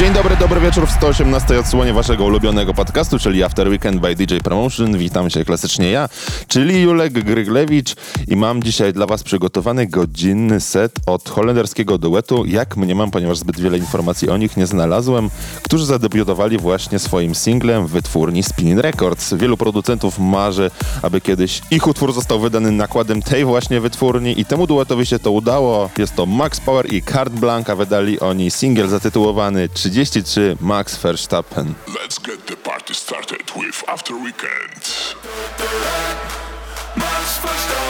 Dzień dobry, dobry wieczór w 118 odsłonie waszego ulubionego podcastu, czyli After Weekend by DJ Promotion. Witam się klasycznie ja, czyli Julek Gryglewicz i mam dzisiaj dla was przygotowany godzinny set od holenderskiego duetu Jak Mniemam, ponieważ zbyt wiele informacji o nich nie znalazłem, którzy zadebiutowali właśnie swoim singlem w wytwórni Spinning Records. Wielu producentów marzy, aby kiedyś ich utwór został wydany nakładem tej właśnie wytwórni i temu duetowi się to udało. Jest to Max Power i Carte Blanca, wydali oni singiel zatytułowany 33 Max Verstappen. Let's get the party started with After Weekend. That's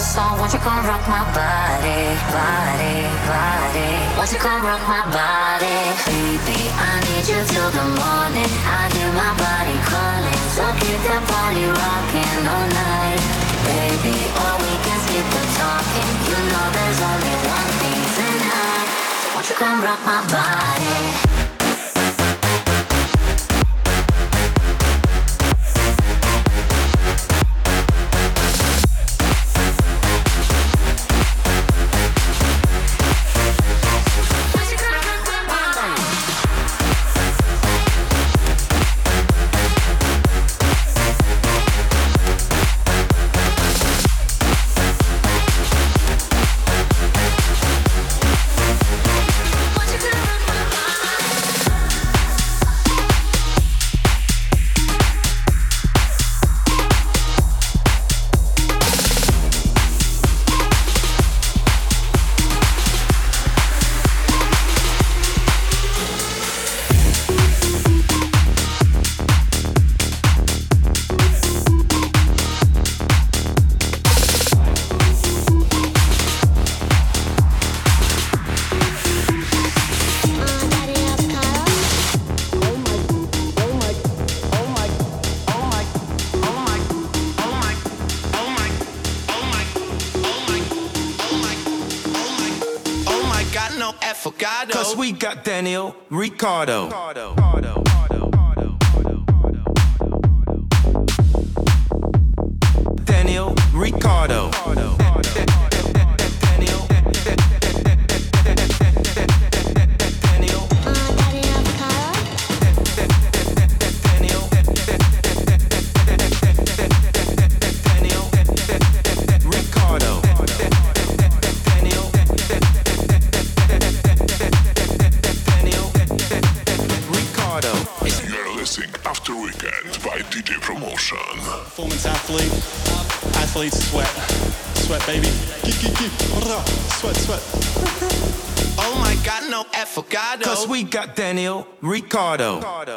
your soul, won't you come rock my body, body, body? Won't you come rock my body, baby? I need you till the morning. I hear my body calling, so keep that body rocking all night, baby. All we can skip the talking. You know there's only one thing tonight. So won't you come rock my body? Ricciardo. Ricciardo. Nathaniel Ricciardo. Ricciardo.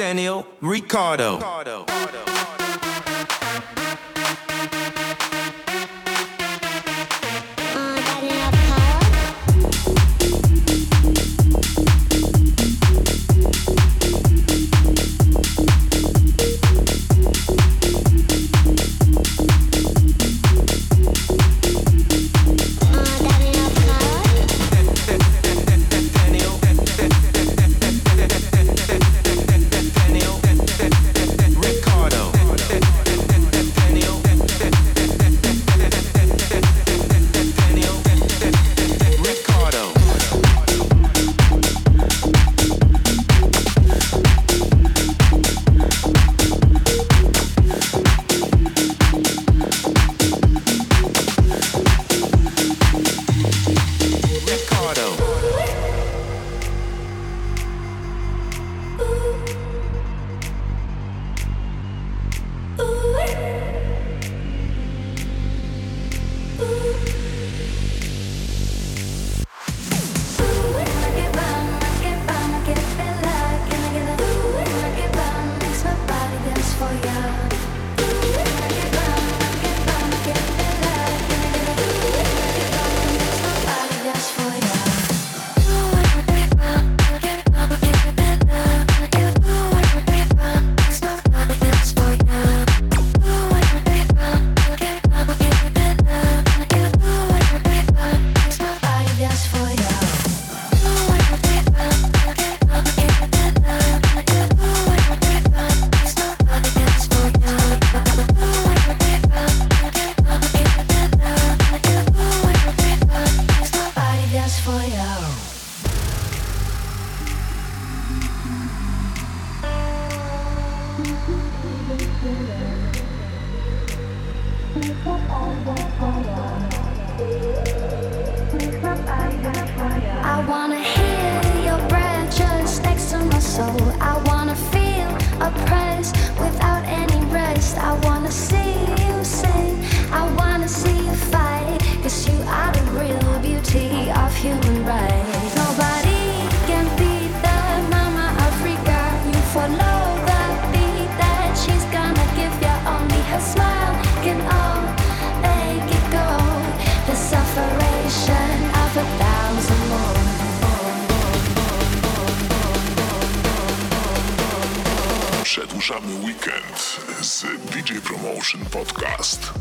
Danny z DJ Promotion Podcast.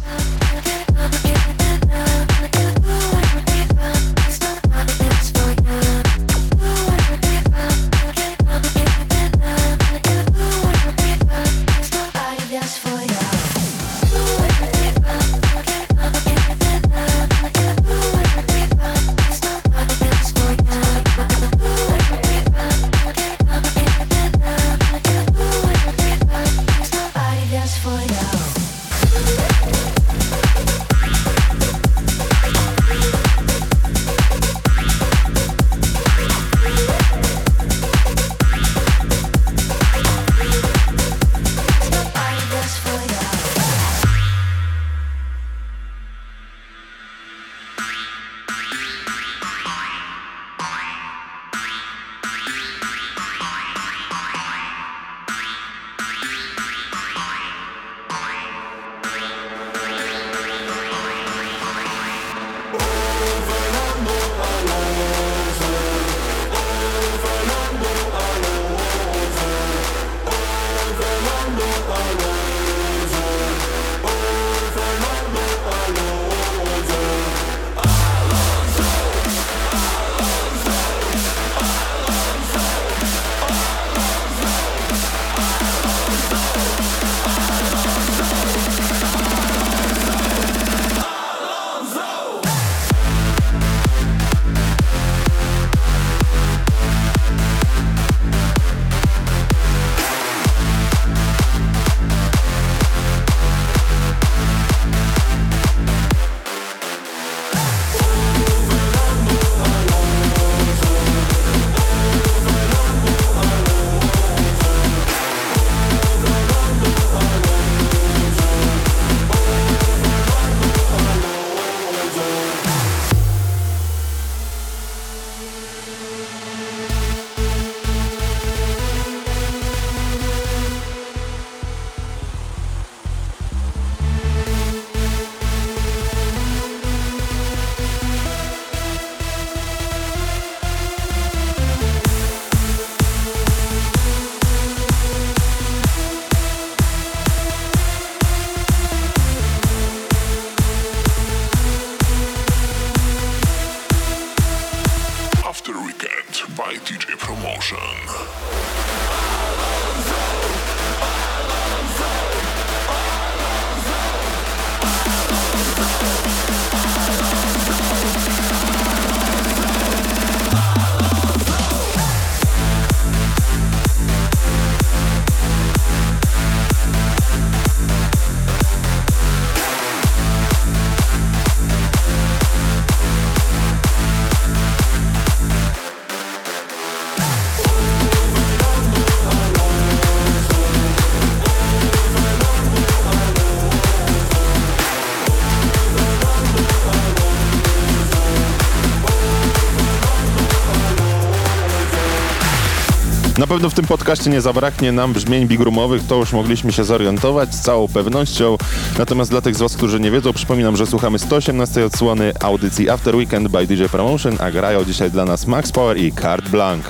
Pewno w tym podcaście nie zabraknie nam brzmień bigrumowych, to już mogliśmy się zorientować z całą pewnością. Natomiast dla tych z Was, którzy nie wiedzą, przypominam, że słuchamy 118 odsłony audycji After Weekend by DJ Promotion, a grają dzisiaj dla nas Max Power i Carte Blanc.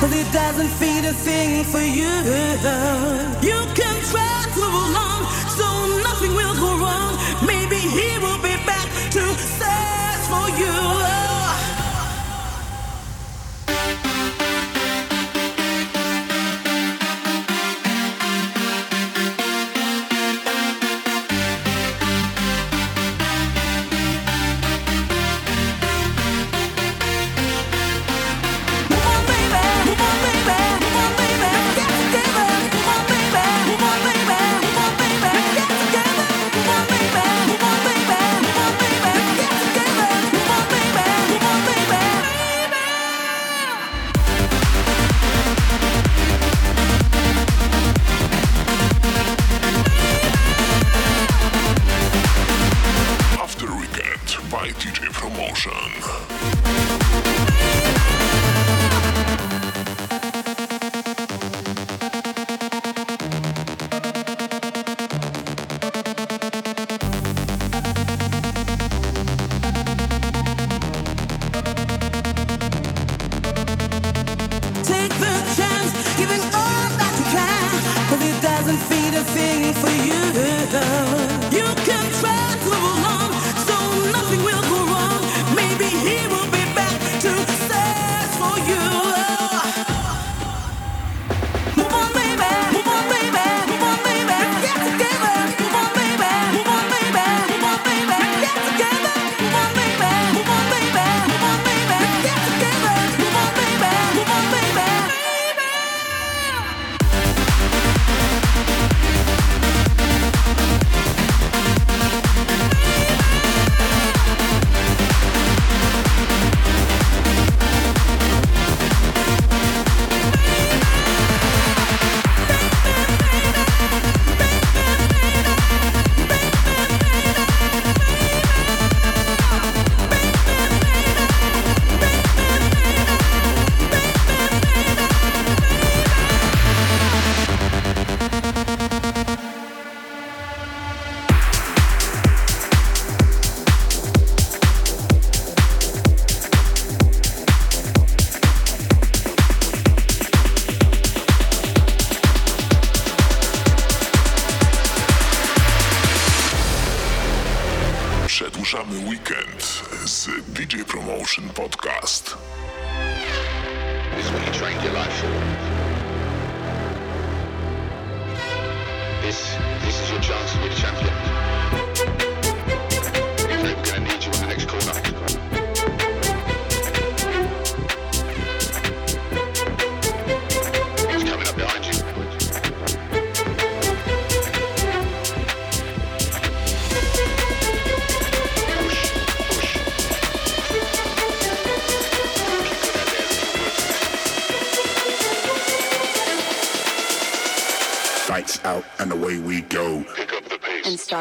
Cause it doesn't feel a thing for you. You can try to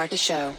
the show.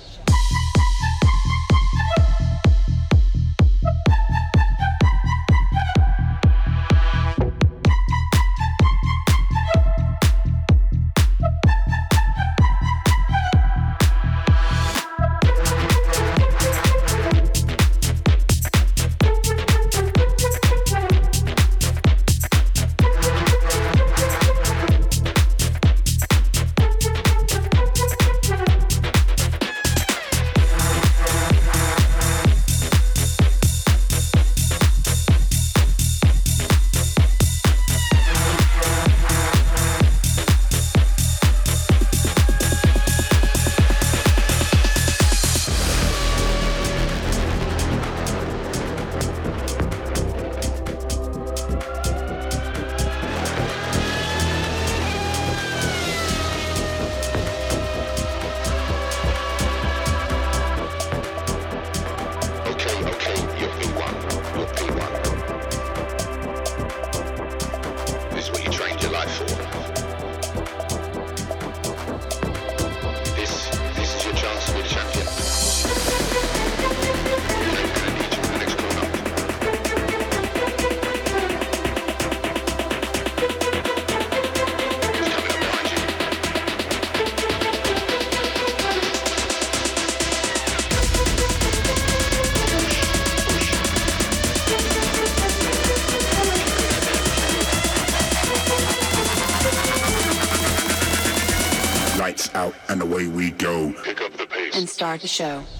Start the show.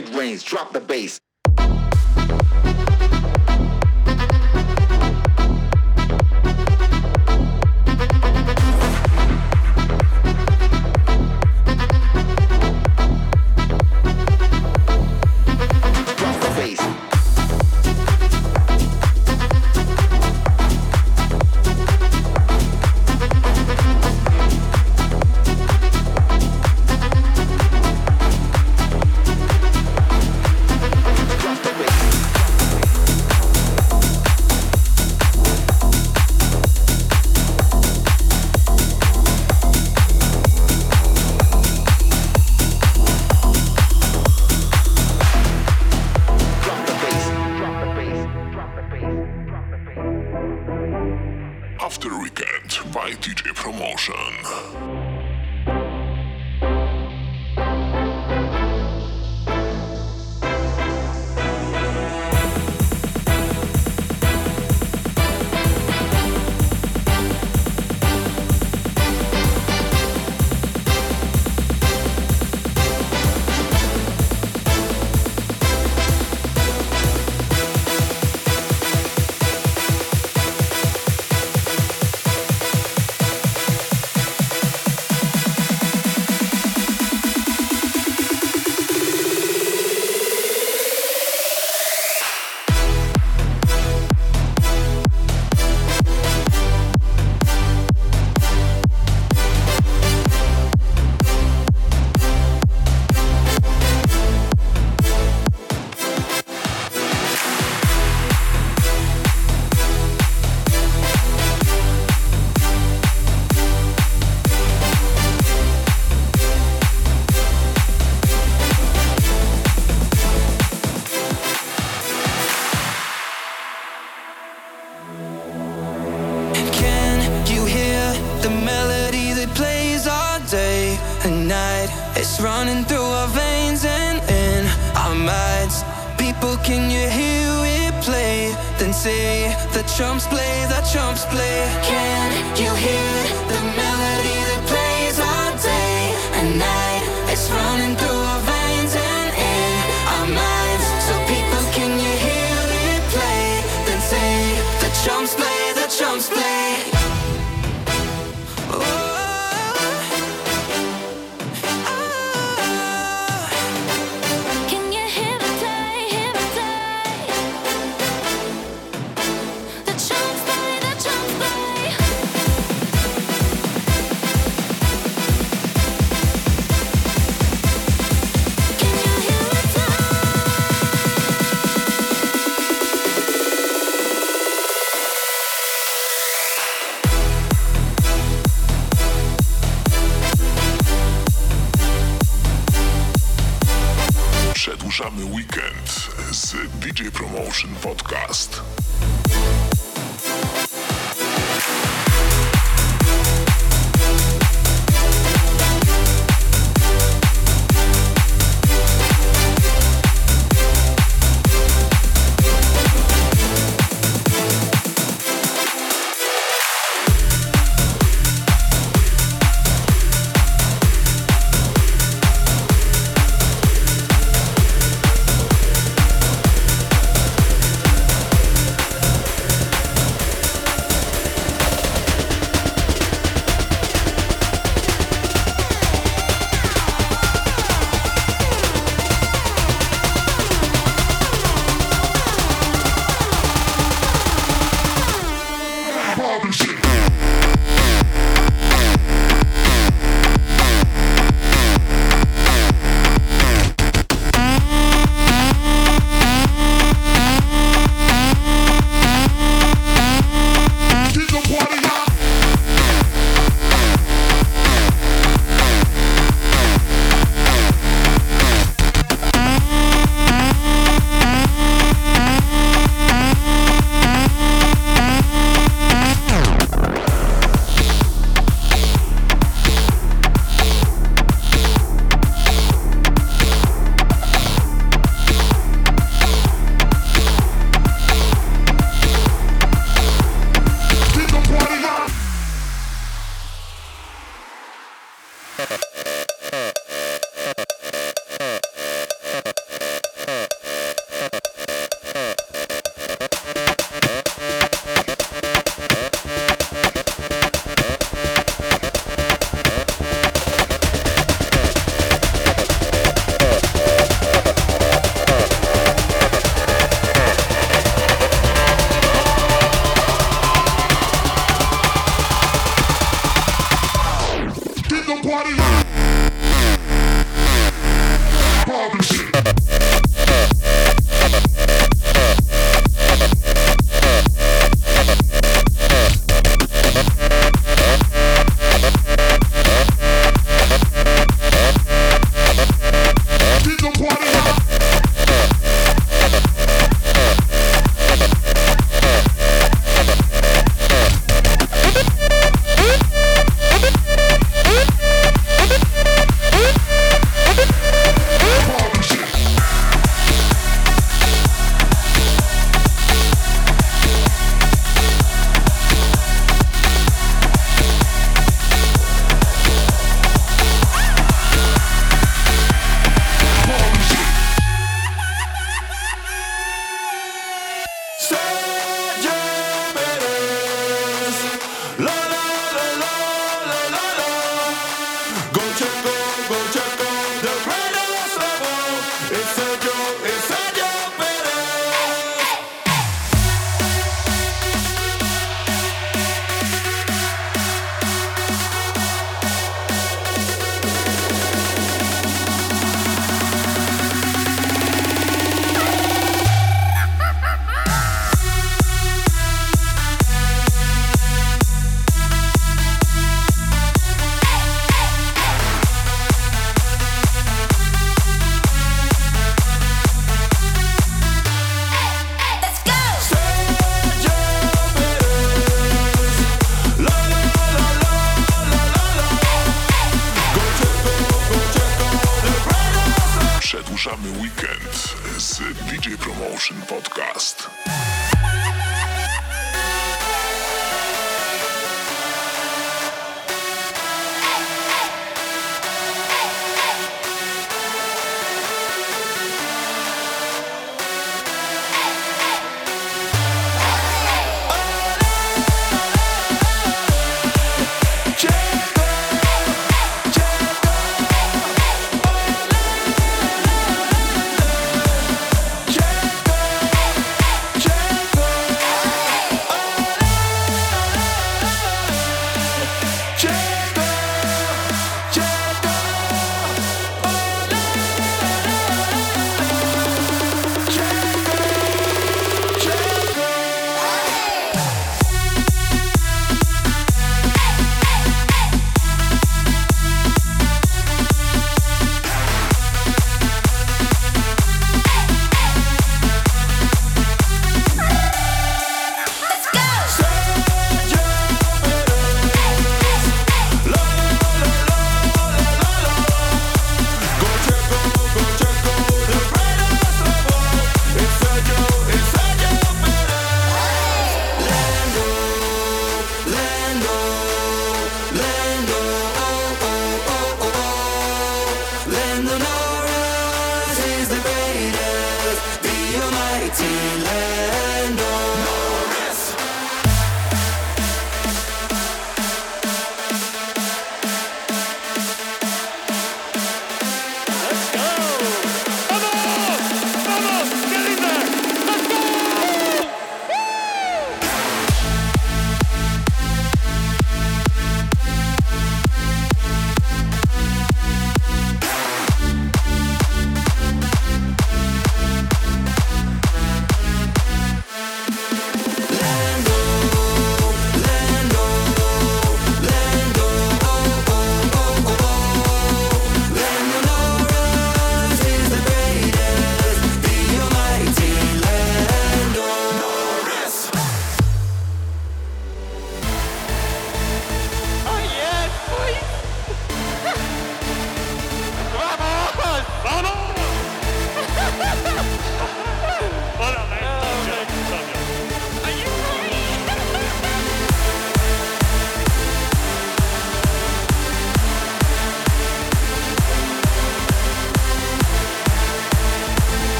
Cut the mid-range, drop the bass.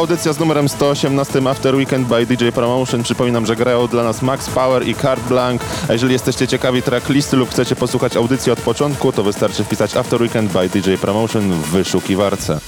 Audycja z numerem 118 After Weekend by DJ Promotion. Przypominam, że grają dla nas Max Power i Carte Blanc. A jeżeli jesteście ciekawi tracklisty lub chcecie posłuchać audycji od początku, to wystarczy wpisać After Weekend by DJ Promotion w wyszukiwarce.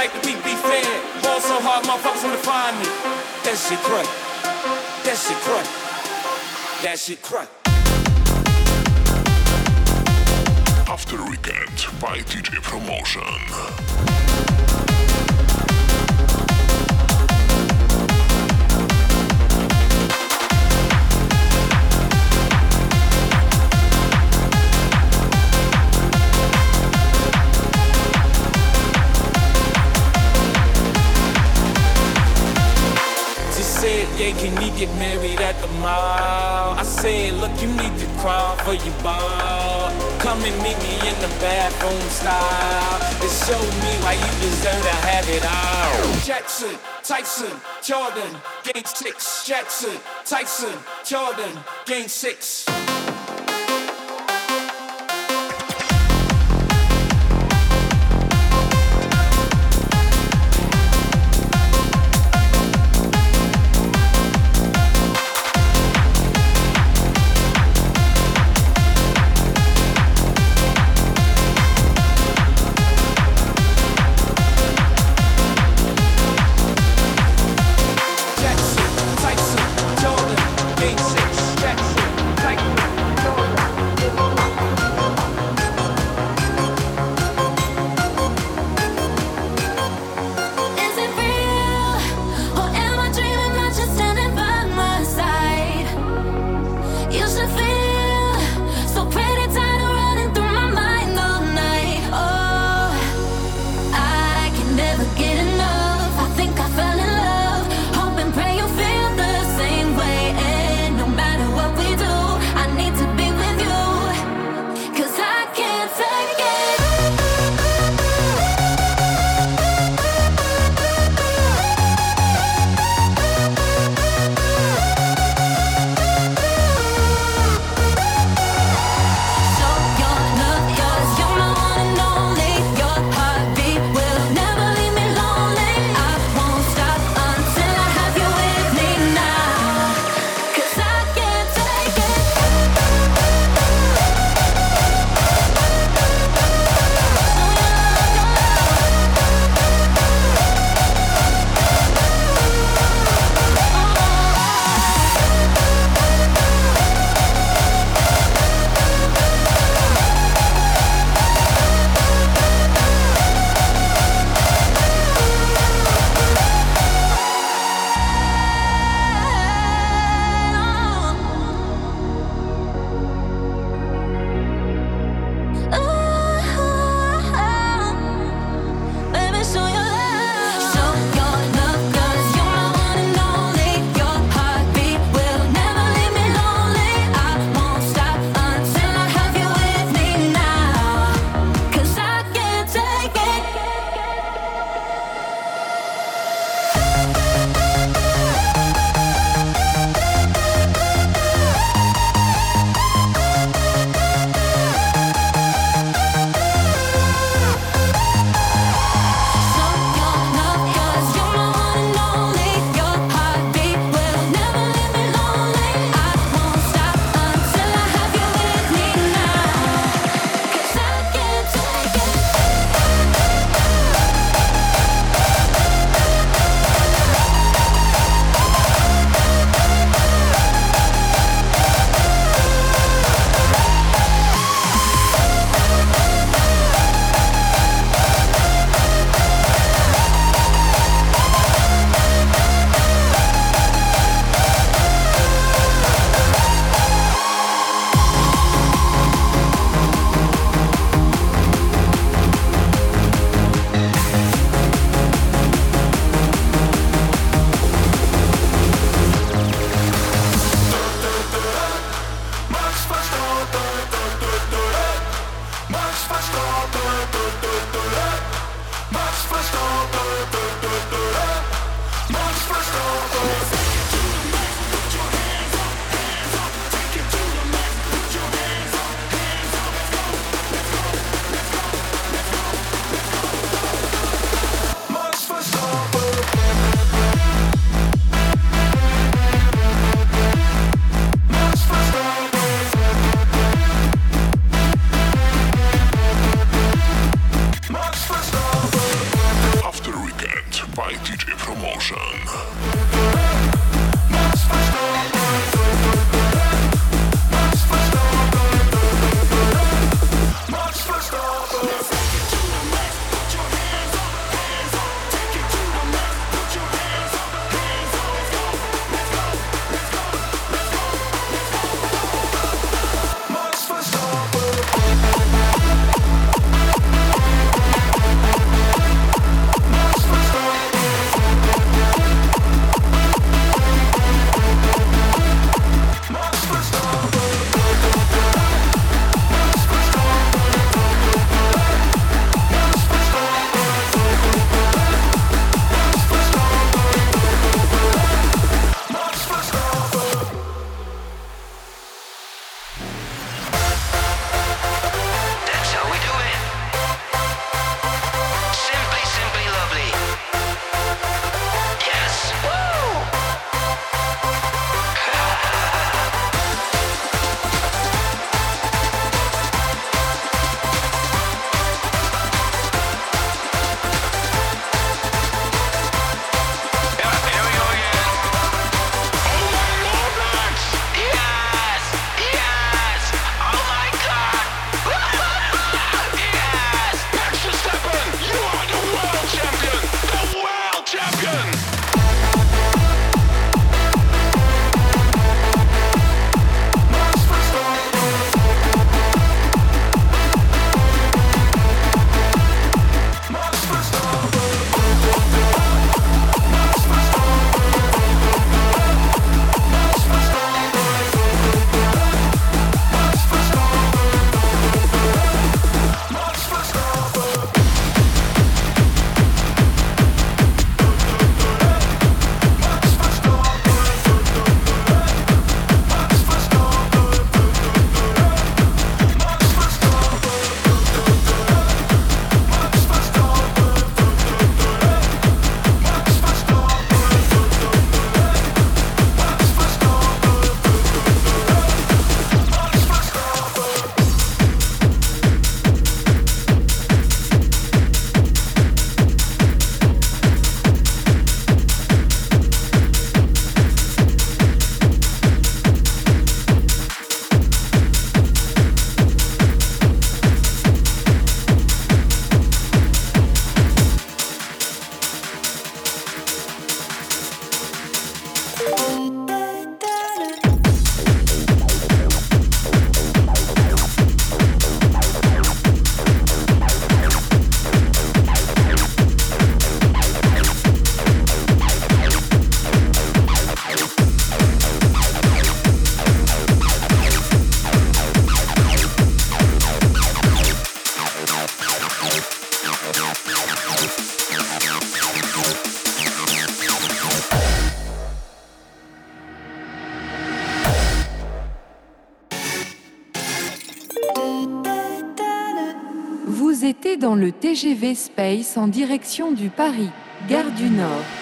like to be be fed. Ball so hard, motherfuckers wanna find me. That shit crack. That shit crack. That shit crack. After weekend by DJ Promotion. yeah, can we get married at the mall? I said, look, you need to crawl for your ball. Come and meet me in the bathroom style. And show me why you deserve to have it all. Jackson, Tyson, Jordan, game six. Jackson, Tyson, Jordan, game six. Le TGV Space en direction du Paris, gare du Nord.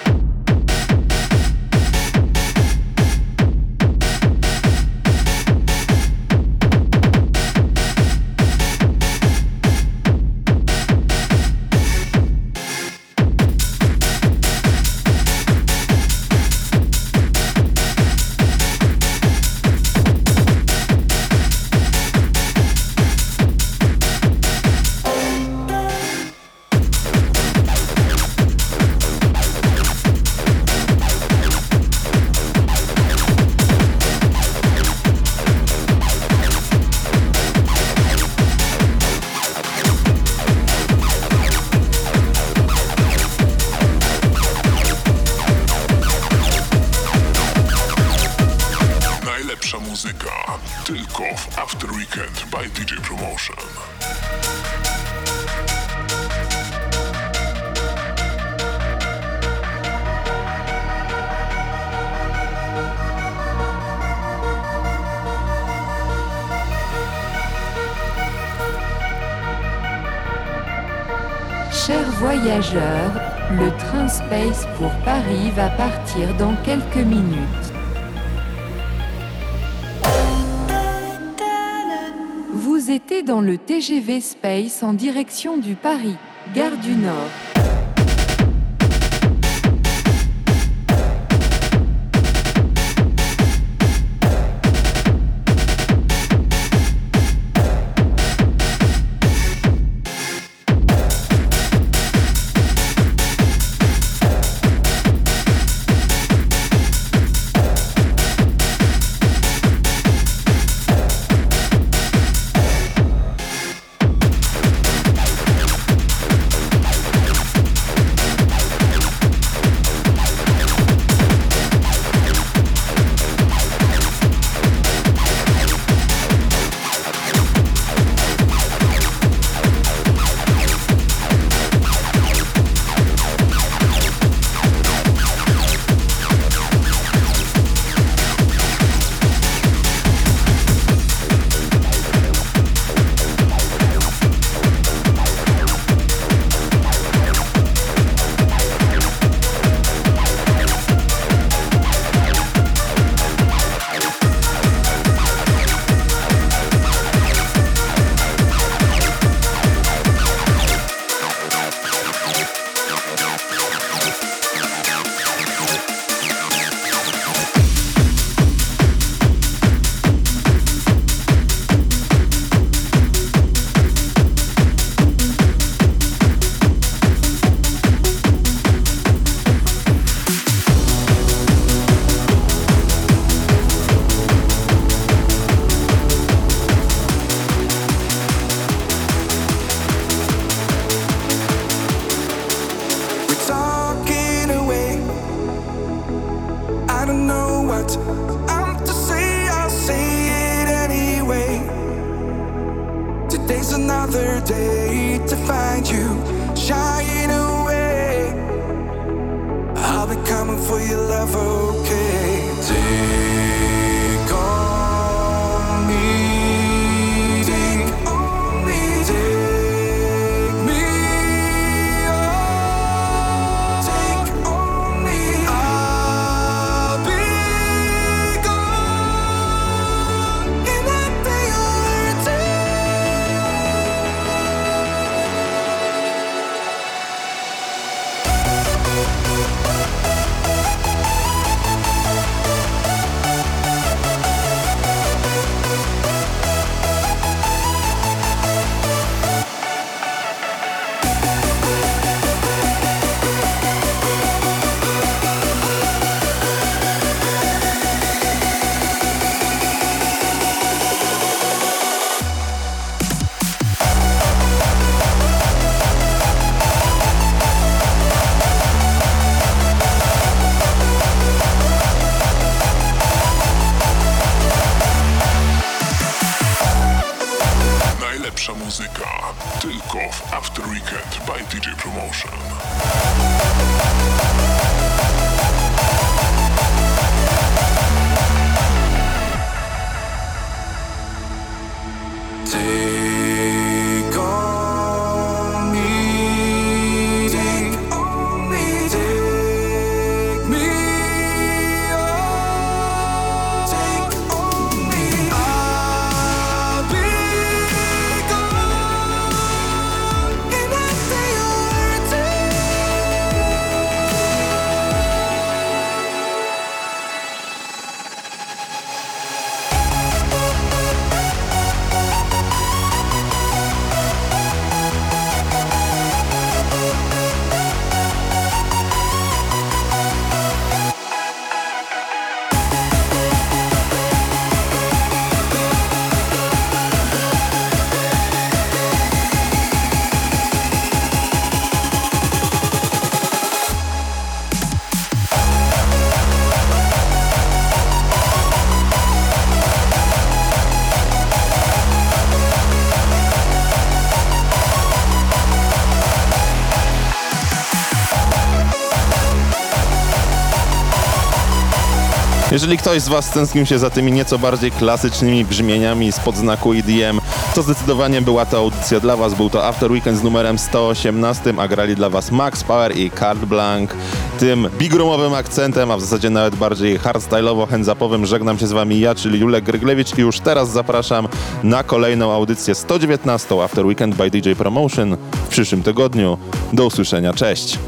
By DJ Promotion. Chers voyageurs, le train Space pour Paris va partir dans quelques minutes. Dans le TGV Space en direction du Paris, gare du Nord. Jeżeli ktoś z Was tęsknił się za tymi nieco bardziej klasycznymi brzmieniami z podznaku EDM, to zdecydowanie była to audycja dla Was. Był to After Weekend z numerem 118, a grali dla Was Max Power i Carte Blanc. Tym bigrumowym akcentem, a w zasadzie nawet bardziej hardstyle'owo, hands-upowym żegnam się z Wami ja, czyli Julek Gryglewicz i już teraz zapraszam na kolejną audycję 119 After Weekend by DJ Promotion w przyszłym tygodniu. Do usłyszenia, cześć!